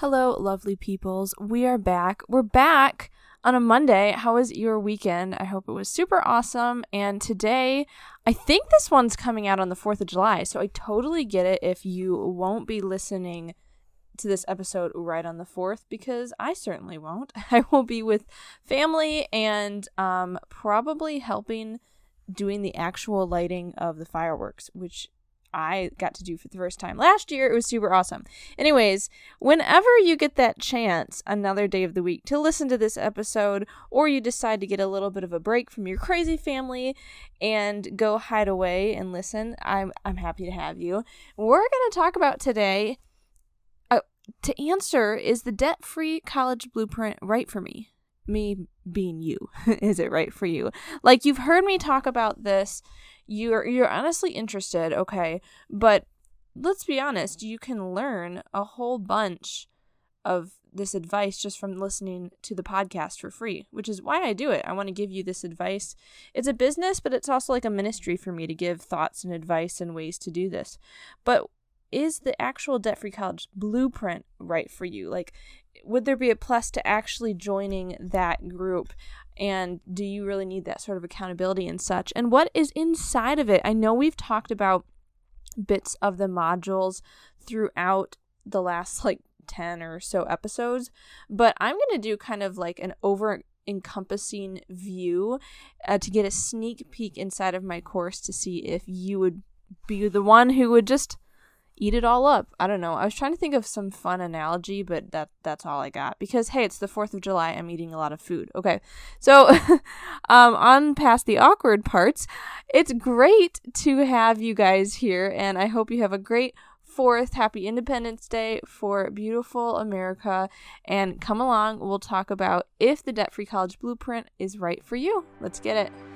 Hello, lovely peoples. We are back. We're back on a Monday. How was your weekend? I hope it was super awesome. And today, I think this one's coming out on the 4th of July. So I totally get it if you won't be listening to this episode right on the 4th because I certainly won't. I will be with family and um, probably helping doing the actual lighting of the fireworks, which I got to do for the first time last year. It was super awesome. Anyways, whenever you get that chance, another day of the week, to listen to this episode, or you decide to get a little bit of a break from your crazy family and go hide away and listen, I'm, I'm happy to have you. We're going to talk about today uh, to answer is the debt free college blueprint right for me? Me being you. is it right for you? Like you've heard me talk about this you're you're honestly interested, okay, but let's be honest, you can learn a whole bunch of this advice just from listening to the podcast for free, which is why I do it. I want to give you this advice. It's a business, but it's also like a ministry for me to give thoughts and advice and ways to do this. But is the actual debt free college blueprint right for you? Like, would there be a plus to actually joining that group? And do you really need that sort of accountability and such? And what is inside of it? I know we've talked about bits of the modules throughout the last like 10 or so episodes, but I'm going to do kind of like an over encompassing view uh, to get a sneak peek inside of my course to see if you would be the one who would just eat it all up. I don't know. I was trying to think of some fun analogy, but that that's all I got. Because hey, it's the 4th of July. I'm eating a lot of food. Okay. So um on past the awkward parts, it's great to have you guys here and I hope you have a great 4th happy Independence Day for beautiful America and come along, we'll talk about if the debt-free college blueprint is right for you. Let's get it.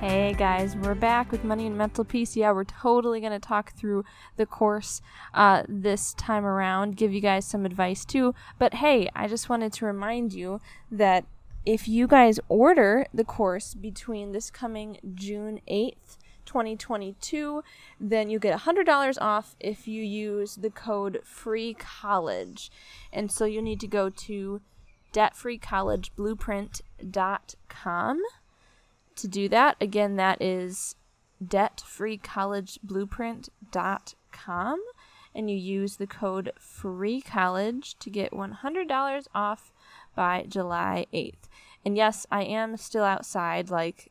Hey guys, we're back with Money and Mental Peace. Yeah, we're totally going to talk through the course uh, this time around, give you guys some advice too. But hey, I just wanted to remind you that if you guys order the course between this coming June 8th 2022, then you get $100 off if you use the code FREE COLLEGE. And so you need to go to debtfreecollegeblueprint.com to do that. Again, that is debtfreecollegeblueprint.com and you use the code free college to get $100 off by July 8th. And yes, I am still outside like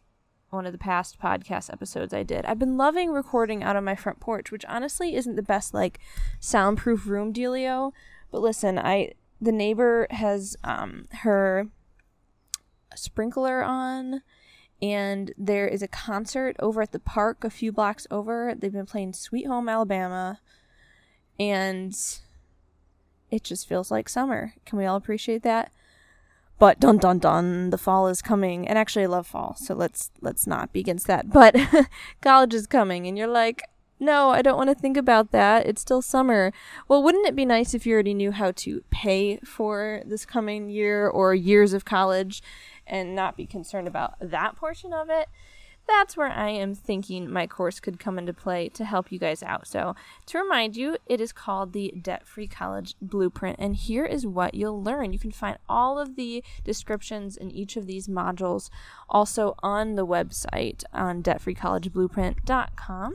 one of the past podcast episodes I did. I've been loving recording out on my front porch, which honestly isn't the best like soundproof room dealio, but listen, I the neighbor has um her sprinkler on and there is a concert over at the park a few blocks over. They've been playing Sweet Home Alabama, and it just feels like summer. Can we all appreciate that? But dun dun dun, the fall is coming, and actually I love fall, so let's let's not be against that. But college is coming, and you're like, no, I don't want to think about that. It's still summer. Well, wouldn't it be nice if you already knew how to pay for this coming year or years of college and not be concerned about that portion of it. that's where I am thinking my course could come into play to help you guys out. So, to remind you, it is called the Debt Free College Blueprint, and here is what you'll learn. You can find all of the descriptions in each of these modules also on the website on debtfreecollegeblueprint.com.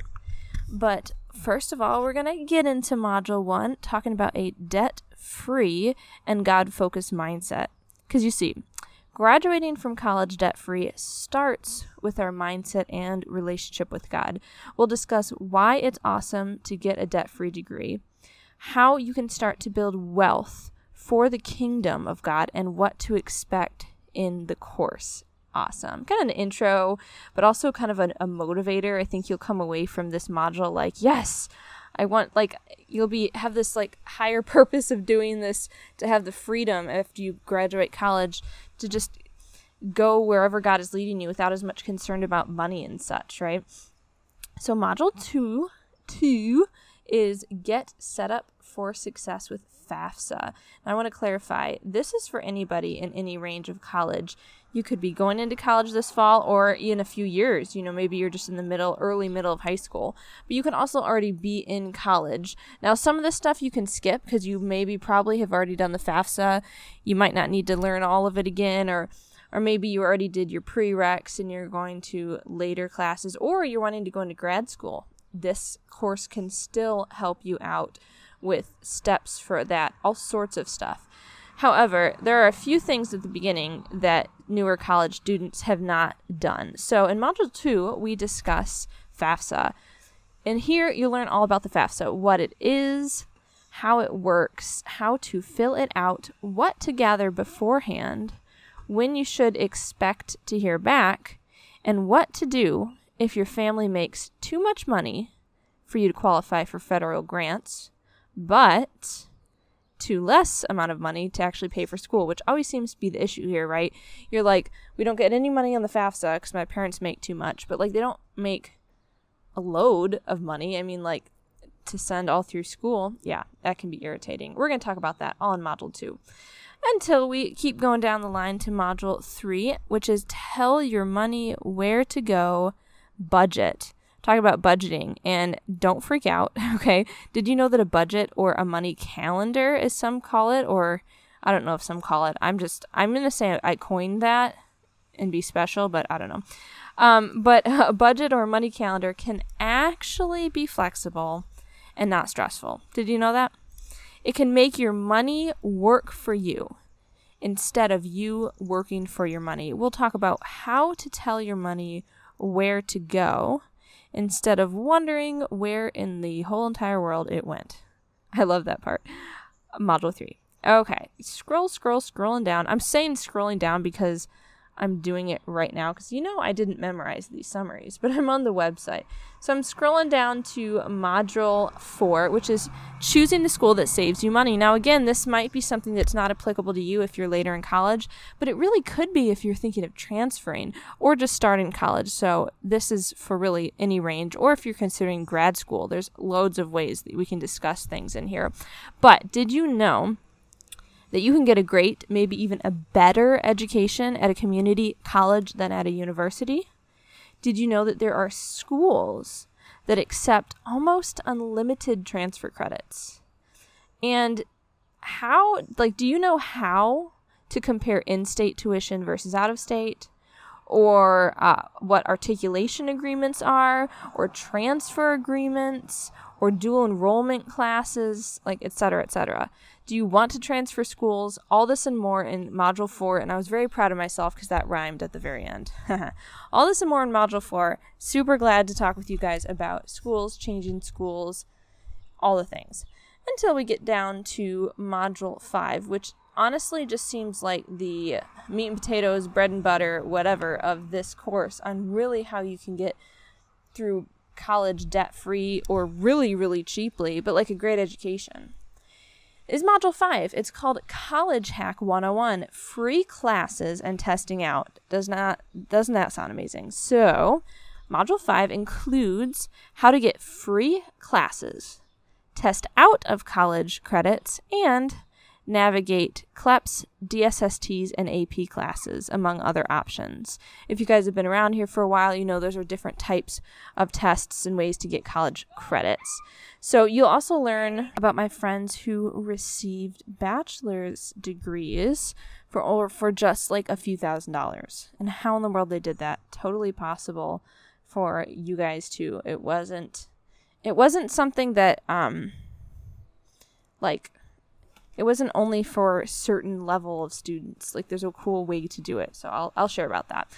But first of all, we're going to get into module one, talking about a debt free and God focused mindset. Because you see, Graduating from college debt free starts with our mindset and relationship with God. We'll discuss why it's awesome to get a debt free degree, how you can start to build wealth for the kingdom of God, and what to expect in the course. Awesome. Kind of an intro, but also kind of a, a motivator. I think you'll come away from this module like, yes, I want like you'll be have this like higher purpose of doing this to have the freedom after you graduate college to just go wherever God is leading you without as much concern about money and such, right? So module 2 2 is get set up for success with FAFSA. And I want to clarify this is for anybody in any range of college. You could be going into college this fall or in a few years. You know, maybe you're just in the middle, early middle of high school. But you can also already be in college. Now, some of this stuff you can skip because you maybe probably have already done the FAFSA. You might not need to learn all of it again or or maybe you already did your prereqs and you're going to later classes or you're wanting to go into grad school. This course can still help you out with steps for that, all sorts of stuff. However, there are a few things at the beginning that newer college students have not done. So in Module 2, we discuss FAFSA. And here you learn all about the FAFSA what it is, how it works, how to fill it out, what to gather beforehand, when you should expect to hear back, and what to do if your family makes too much money for you to qualify for federal grants, but too less amount of money to actually pay for school, which always seems to be the issue here, right? You're like, we don't get any money on the FAFSA because my parents make too much, but like they don't make a load of money. I mean, like to send all through school, yeah, that can be irritating. We're going to talk about that all in Module 2 until we keep going down the line to Module 3, which is tell your money where to go, budget talk about budgeting and don't freak out, okay? Did you know that a budget or a money calendar, as some call it, or I don't know if some call it, I'm just, I'm to say I coined that and be special, but I don't know. Um, but a budget or a money calendar can actually be flexible and not stressful. Did you know that? It can make your money work for you instead of you working for your money. We'll talk about how to tell your money where to go instead of wondering where in the whole entire world it went. I love that part. Module 3. Okay, scroll, scroll, scrolling down. I'm saying scrolling down because I'm doing it right now because you know I didn't memorize these summaries, but I'm on the website. So I'm scrolling down to module four, which is choosing the school that saves you money. Now, again, this might be something that's not applicable to you if you're later in college, but it really could be if you're thinking of transferring or just starting college. So this is for really any range, or if you're considering grad school, there's loads of ways that we can discuss things in here. But did you know? That you can get a great, maybe even a better education at a community college than at a university? Did you know that there are schools that accept almost unlimited transfer credits? And how, like, do you know how to compare in state tuition versus out of state? Or uh, what articulation agreements are, or transfer agreements, or dual enrollment classes, like, et cetera, et cetera. Do you want to transfer schools? All this and more in Module 4, and I was very proud of myself because that rhymed at the very end. All this and more in Module 4. Super glad to talk with you guys about schools, changing schools, all the things. Until we get down to Module 5, which honestly just seems like the meat and potatoes, bread and butter, whatever of this course on really how you can get through college debt free or really, really cheaply, but like a great education is Module 5. It's called College Hack 101 Free Classes and Testing Out. Does not, doesn't that sound amazing? So, Module 5 includes how to get free classes, test out of college credits, and navigate CLEPS, DSSTs, and AP classes, among other options. If you guys have been around here for a while, you know those are different types of tests and ways to get college credits. So you'll also learn about my friends who received bachelor's degrees for or for just like a few thousand dollars and how in the world they did that. Totally possible for you guys too. It wasn't it wasn't something that um like it wasn't only for certain level of students. Like there's a cool way to do it. So I'll I'll share about that.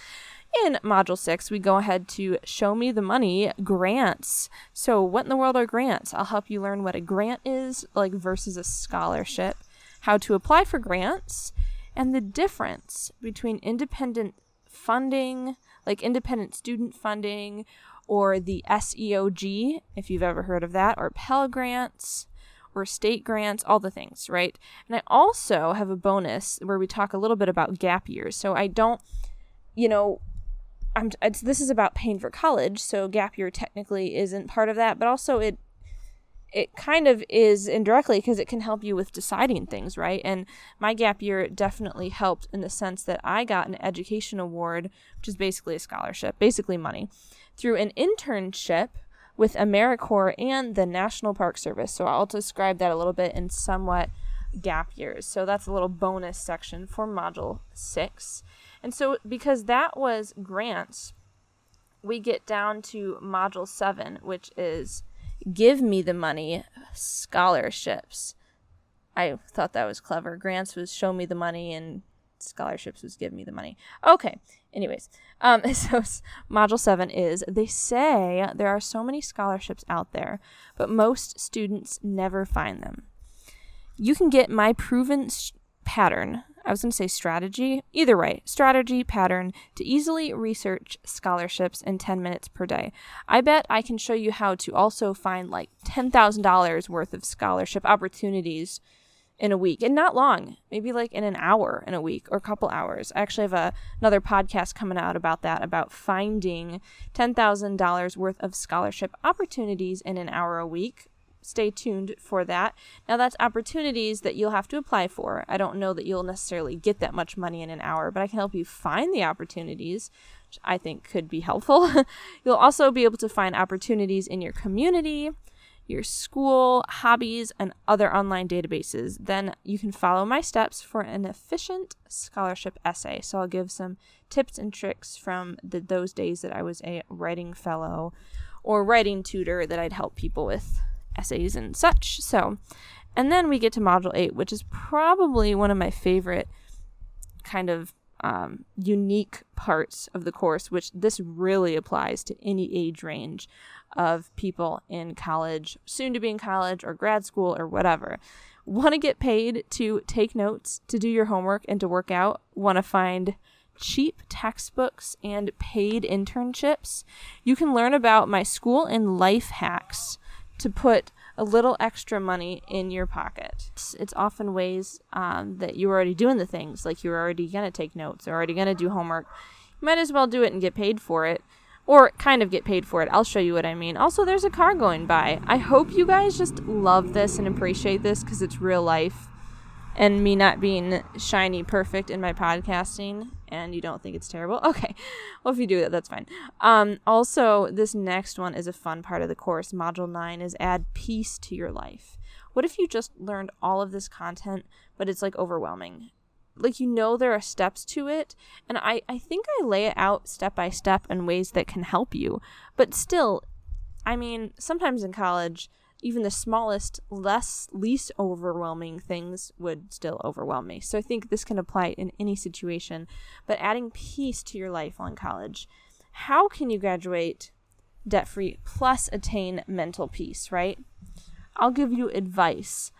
In module 6, we go ahead to show me the money grants. So what in the world are grants? I'll help you learn what a grant is like versus a scholarship, how to apply for grants, and the difference between independent funding, like independent student funding or the SEOG, if you've ever heard of that, or Pell Grants or state grants, all the things, right? And I also have a bonus where we talk a little bit about gap years. So I don't, you know, I'm this is about paying for college, so gap year technically isn't part of that, but also it it kind of is indirectly because it can help you with deciding things, right? And my gap year definitely helped in the sense that I got an education award, which is basically a scholarship, basically money, through an internship with AmeriCorps and the National Park Service. So I'll describe that a little bit in somewhat gap years. So that's a little bonus section for Module 6. And so because that was grants, we get down to Module 7, which is Give Me the Money scholarships. I thought that was clever. Grants was Show Me the Money and scholarships was giving me the money. Okay. Anyways, um, so module seven is they say there are so many scholarships out there, but most students never find them. You can get my proven sh- pattern. I was going to say strategy. Either way, strategy pattern to easily research scholarships in 10 minutes per day. I bet I can show you how to also find like $10,000 worth of scholarship opportunities in a week and not long maybe like in an hour in a week or a couple hours. I actually have a, another podcast coming out about that about finding $10000 worth of scholarship opportunities in an hour a week. Stay tuned for that. Now that's opportunities that you'll have to apply for. I don't know that you'll necessarily get that much money in an hour but i can help you find the opportunities which i think could be helpful. You'll also be able to find opportunities in your community your school, hobbies, and other online databases. Then you can follow my steps for an efficient scholarship essay. So I'll give some tips and tricks from the, those days that I was a writing fellow or writing tutor that I'd help people with essays and such. So, and then we get to module 8, which is probably one of my favorite kind of um, unique parts of the course, which this really applies to any age range of people in college, soon to be in college or grad school or whatever. Want to get paid to take notes, to do your homework, and to work out? Want to find cheap textbooks and paid internships? You can learn about my school and life hacks to put a little extra money in your pocket. It's, it's often ways um, that you're already doing the things, like you're already going to take notes, or already going to do homework. You might as well do it and get paid for it or kind of get paid for it. I'll show you what I mean. Also, there's a car going by. I hope you guys just love this and appreciate this because it's real life and me not being shiny perfect in my podcasting and you don't think it's terrible okay well if you do that that's fine um, also this next one is a fun part of the course module 9 is add peace to your life what if you just learned all of this content but it's like overwhelming like you know there are steps to it and i i think i lay it out step by step in ways that can help you. But still i mean sometimes in college even the smallest less least overwhelming things would still overwhelm me. So i think this can apply in any situation. But adding peace to your life in college how can you graduate debt free plus attain mental peace right? I'll give you advice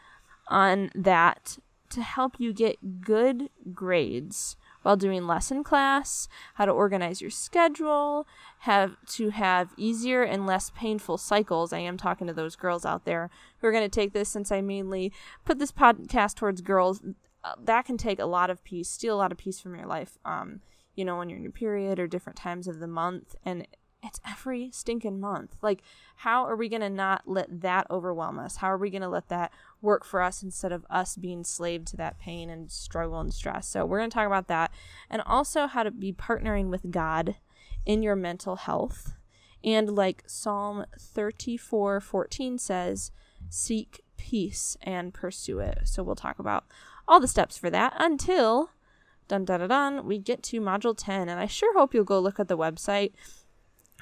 on that to help you get good grades while doing lesson class, how to organize your schedule, have to have easier and less painful cycles. I am talking to those girls out there who are going to take this since I mainly put this podcast towards girls. Uh, that can take a lot of peace, steal a lot of peace from your life. Um, you know, when you're in your period or different times of the month and It's every stinking month. Like, how are we going to not let that overwhelm us? How are we going to let that work for us instead of us being slave to that pain and struggle and stress? So, we're going to talk about that and also how to be partnering with God in your mental health. And like Psalm 34 14 says, seek peace and pursue it. So, we'll talk about all the steps for that until dun dun dun, dun we get to module 10 and i sure hope you'll go look at the website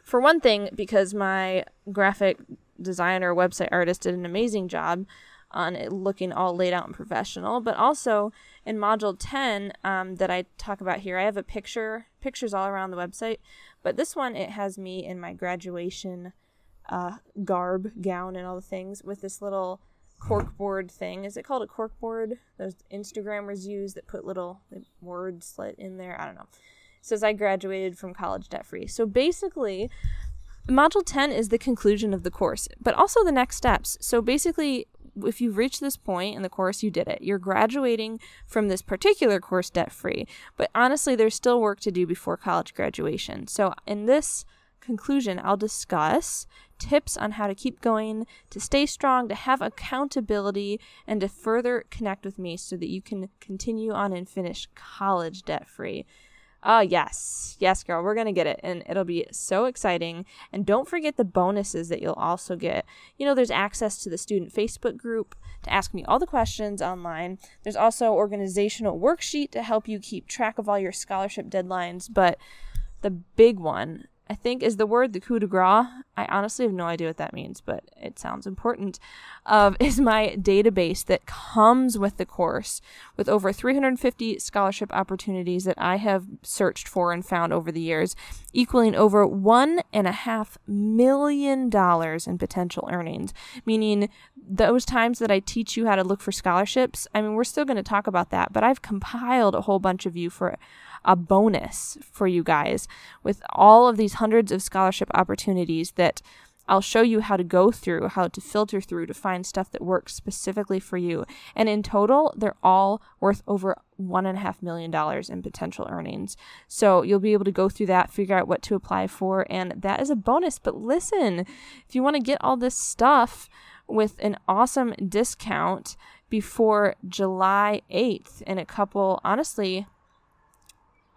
for one thing because my graphic designer website artist did an amazing job on it looking all laid out and professional but also in module 10 um, that i talk about here i have a picture pictures all around the website but this one it has me in my graduation uh, garb gown and all the things with this little corkboard thing. Is it called a corkboard? Those Instagrammers use that put little words let in there. I don't know. It says I graduated from college debt free. So basically, module 10 is the conclusion of the course, but also the next steps. So basically, if you've reached this point in the course, you did it. You're graduating from this particular course debt free. But honestly, there's still work to do before college graduation. So in this conclusion, I'll discuss tips on how to keep going, to stay strong, to have accountability, and to further connect with me so that you can continue on and finish college debt free. Uh, yes. Yes, girl, we're going to get it. And it'll be so exciting. And don't forget the bonuses that you'll also get. You know, there's access to the student Facebook group to ask me all the questions online. There's also organizational worksheet to help you keep track of all your scholarship deadlines. But the big one I think is the word the coup de grace. I honestly have no idea what that means, but it sounds important. Of um, is my database that comes with the course, with over 350 scholarship opportunities that I have searched for and found over the years, equaling over one and a half million dollars in potential earnings. Meaning, those times that I teach you how to look for scholarships. I mean, we're still going to talk about that, but I've compiled a whole bunch of you for a bonus for you guys with all of these hundreds of scholarship opportunities that I'll show you how to go through, how to filter through to find stuff that works specifically for you. And in total, they're all worth over one and a half million dollars in potential earnings. So you'll be able to go through that, figure out what to apply for, and that is a bonus. But listen, if you want to get all this stuff with an awesome discount before July 8th in a couple, honestly,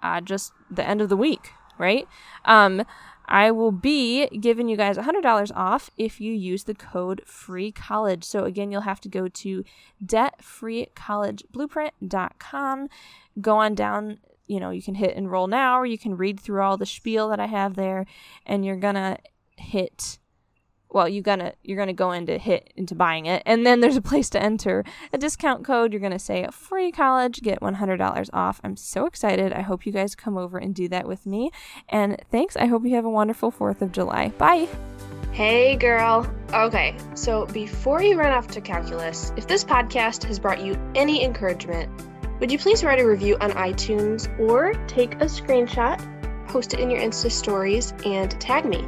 uh, just the end of the week, right? Um, I will be giving you guys $100 off if you use the code free college. So again, you'll have to go to debtfreecollegeblueprint.com, go on down, you know, you can hit enroll now or you can read through all the spiel that I have there and you're going to hit well you're gonna you're gonna go into hit into buying it and then there's a place to enter a discount code you're gonna say free college get $100 off. I'm so excited. I hope you guys come over and do that with me and thanks. I hope you have a wonderful 4th of july. Bye. Hey girl. Okay, so before you run off to calculus, if this podcast has brought you any encouragement, would you please write a review on iTunes or take a screenshot, post it in your Insta stories, and tag me?